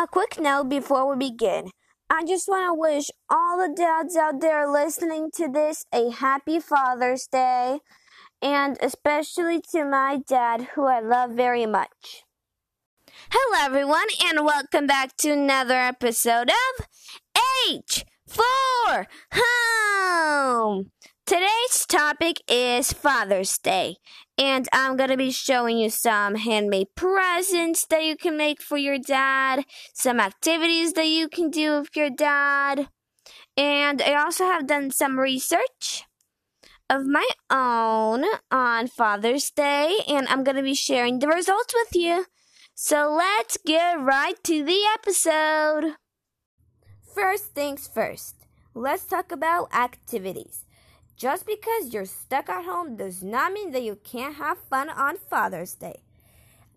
A quick note before we begin. I just want to wish all the dads out there listening to this a happy Father's Day, and especially to my dad, who I love very much. Hello, everyone, and welcome back to another episode of H for Home. Today's topic is Father's Day, and I'm going to be showing you some handmade presents that you can make for your dad, some activities that you can do with your dad, and I also have done some research of my own on Father's Day, and I'm going to be sharing the results with you. So let's get right to the episode. First things first, let's talk about activities. Just because you're stuck at home does not mean that you can't have fun on Father's Day.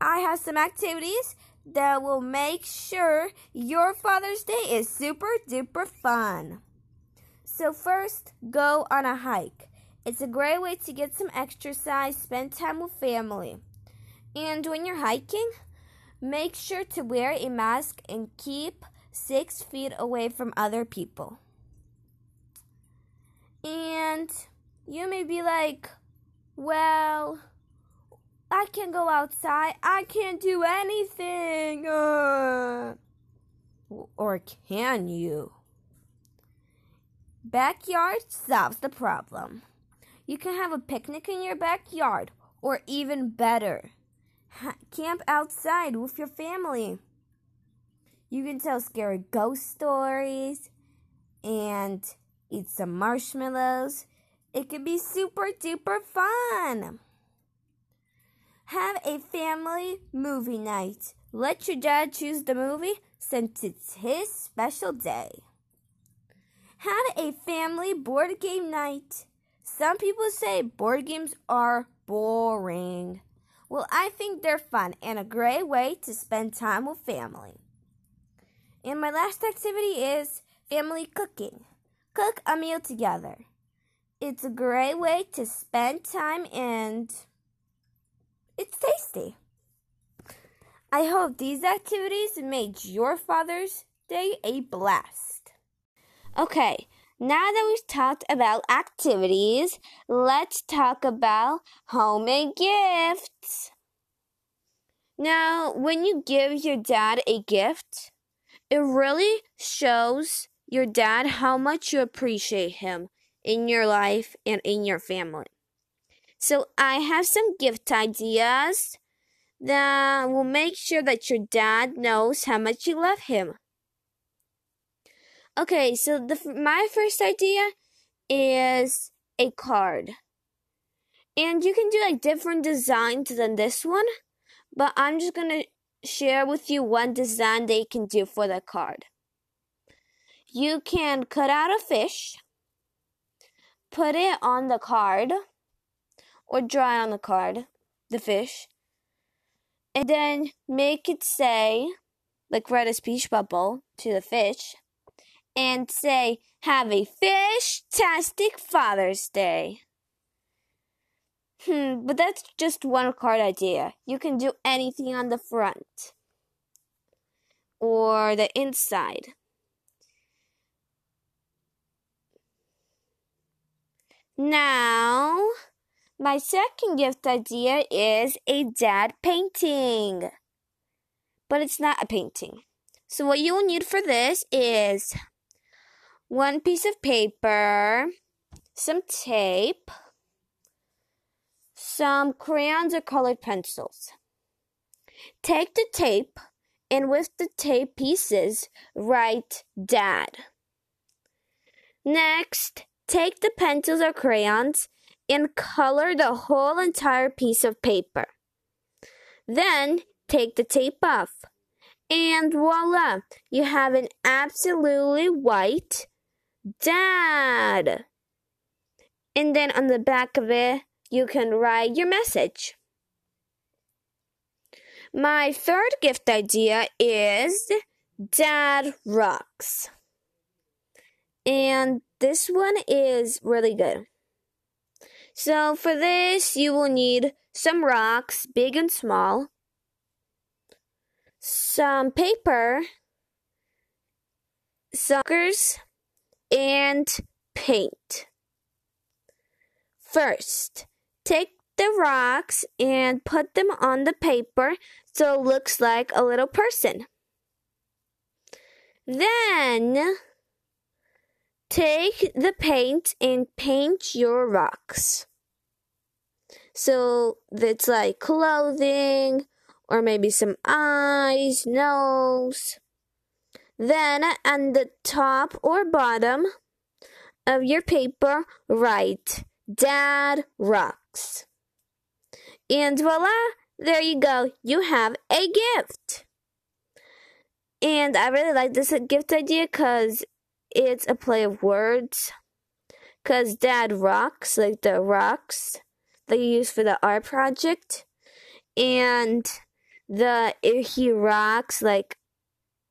I have some activities that will make sure your Father's Day is super duper fun. So, first, go on a hike. It's a great way to get some exercise, spend time with family. And when you're hiking, make sure to wear a mask and keep six feet away from other people. And you may be like, well, I can't go outside. I can't do anything. Uh. Or can you? Backyard solves the problem. You can have a picnic in your backyard, or even better, camp outside with your family. You can tell scary ghost stories and eat some marshmallows. It could be super duper fun. Have a family movie night. Let your dad choose the movie since it's his special day. Have a family board game night. Some people say board games are boring. Well, I think they're fun and a great way to spend time with family. And my last activity is family cooking. Cook a meal together. It's a great way to spend time and it's tasty. I hope these activities made your Father's Day a blast. Okay, now that we've talked about activities, let's talk about homemade gifts. Now, when you give your dad a gift, it really shows your dad how much you appreciate him in your life and in your family. So, I have some gift ideas that will make sure that your dad knows how much you love him. Okay, so the my first idea is a card. And you can do like different designs than this one, but I'm just going to share with you one design they can do for the card. You can cut out a fish, put it on the card, or draw on the card, the fish, and then make it say, like write a speech bubble to the fish, and say, Have a fish-tastic Father's Day. Hmm, but that's just one card idea. You can do anything on the front or the inside. Now, my second gift idea is a dad painting. But it's not a painting. So, what you will need for this is one piece of paper, some tape, some crayons or colored pencils. Take the tape and with the tape pieces, write dad. Next, Take the pencils or crayons and color the whole entire piece of paper. Then take the tape off. And voila, you have an absolutely white dad. And then on the back of it, you can write your message. My third gift idea is Dad Rocks. And this one is really good. So for this, you will need some rocks, big and small, some paper, suckers and paint. First, take the rocks and put them on the paper so it looks like a little person. Then, take the paint and paint your rocks. So that's like clothing or maybe some eyes, nose. Then on the top or bottom of your paper, write Dad Rocks. And voila, there you go. You have a gift. And I really like this gift idea because it's a play of words. Because Dad rocks, like the rocks you use for the art project. And the he rocks, like,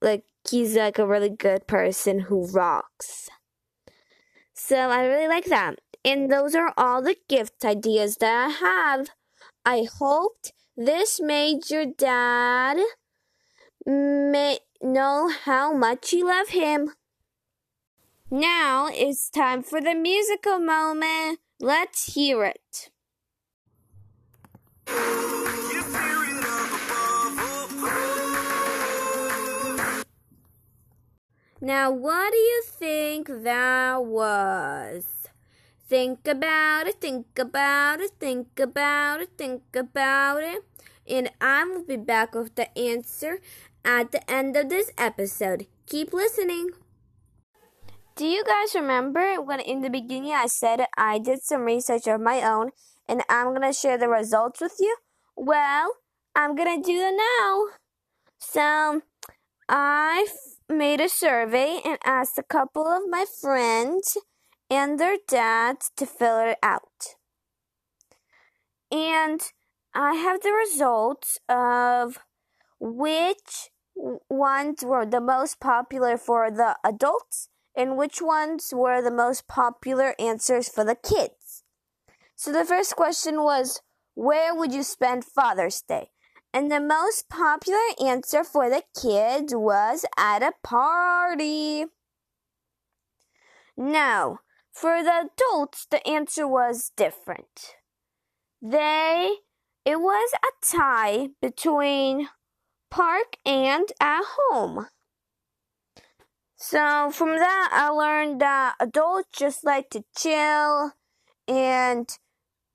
like he's like a really good person who rocks. So I really like that. And those are all the gift ideas that I have. I hoped this made your dad may know how much you love him. Now it's time for the musical moment. Let's hear it. Now, what do you think that was? Think about it, think about it, think about it, think about it. And I will be back with the answer at the end of this episode. Keep listening. Do you guys remember when in the beginning I said I did some research of my own and I'm to share the results with you? Well, I'm to do that now. So, I made a survey and asked a couple of my friends and their dads to fill it out. And I have the results of which ones were the most popular for the adults and which ones were the most popular answers for the kids. So the first question was, where would you spend Father's Day? And the most popular answer for the kids was at a party. Now, for the adults, the answer was different. They, it was a tie between park and at home. So from that, I learned that adults just like to chill and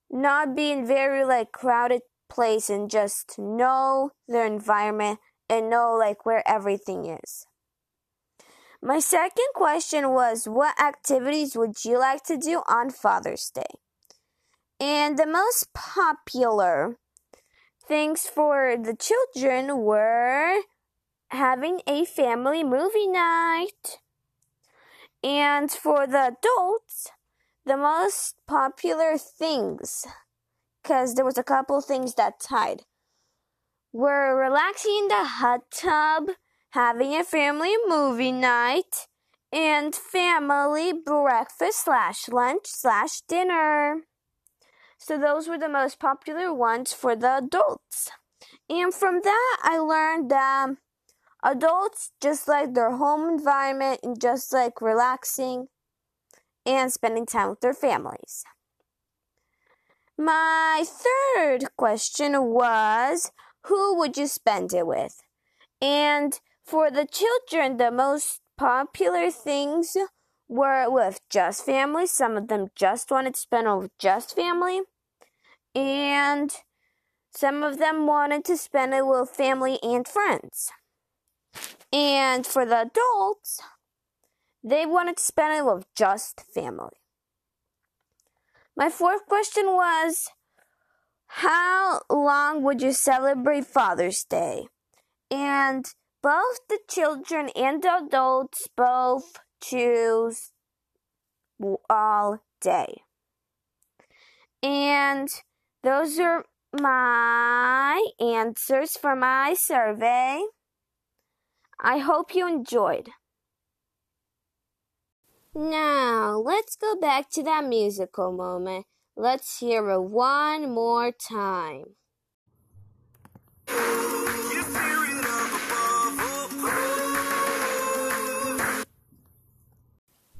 not be in very like crowded place and just know their environment and know like where everything is. My second question was what activities would you like to do on Father's Day? And the most popular things for the children were having a family movie night. And for the adults, the most popular things because there was a couple things that tied. We're relaxing in the hot tub, having a family movie night, and family breakfast slash lunch slash dinner. So those were the most popular ones for the adults. And from that, I learned that adults just like their home environment and just like relaxing and spending time with their families. My third question was who would you spend it with? And for the children, the most popular things were with just family. Some of them just wanted to spend it with just family. And some of them wanted to spend it with family and friends. And for the adults, they wanted to spend it with just family. My fourth question was How long would you celebrate Father's Day? And both the children and the adults both choose all day. And those are my answers for my survey. I hope you enjoyed. Now, let's go back to that musical moment. Let's hear it one more time.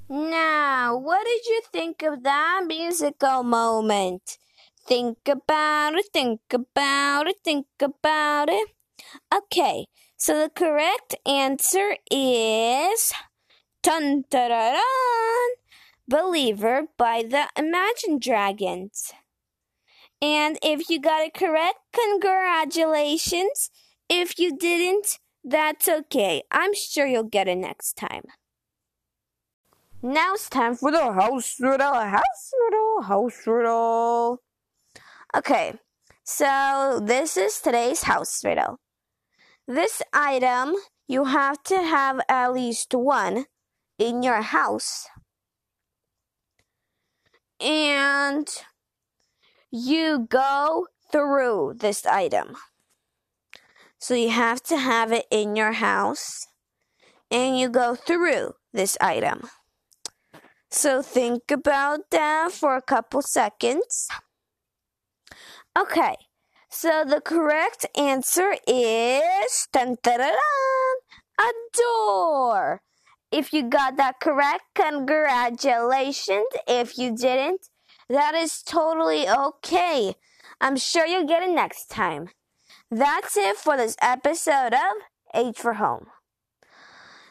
Now, what did you think of that musical moment? Think about it, think about it, think about it. Okay, so the correct answer is Dun da da dun! Believer by the Imagine Dragons. And if you got it correct, congratulations. If you didn't, that's okay. I'm sure you'll get it next time. Now it's time for the house riddle, house riddle, house riddle. Okay, so this is today's house riddle. This item, you have to have at least one in your house. And you go through this item. So you have to have it in your house and you go through this item. So think about that for a couple seconds. Okay, so the correct answer is dun, dun, dun, a door. If you got that correct, congratulations. If you didn't, that is totally okay. I'm sure you'll get it next time. That's it for this episode of H for Home.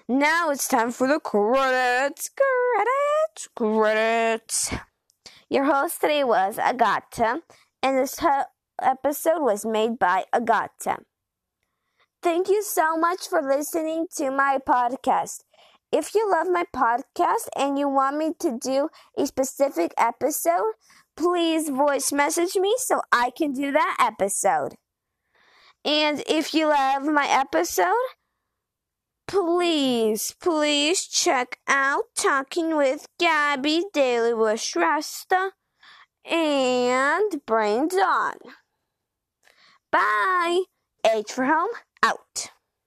Now it's time for the credits, credits, credits. Your host today was Agata, and this episode was made by Agata. Thank you so much for listening to my podcast. If you love my podcast and you want me to do a specific episode, please voice message me so I can do that episode. And if you love my episode, please, please check out Talking with Gabby Daily Wish Rasta and Brains On. Bye. H for home, out.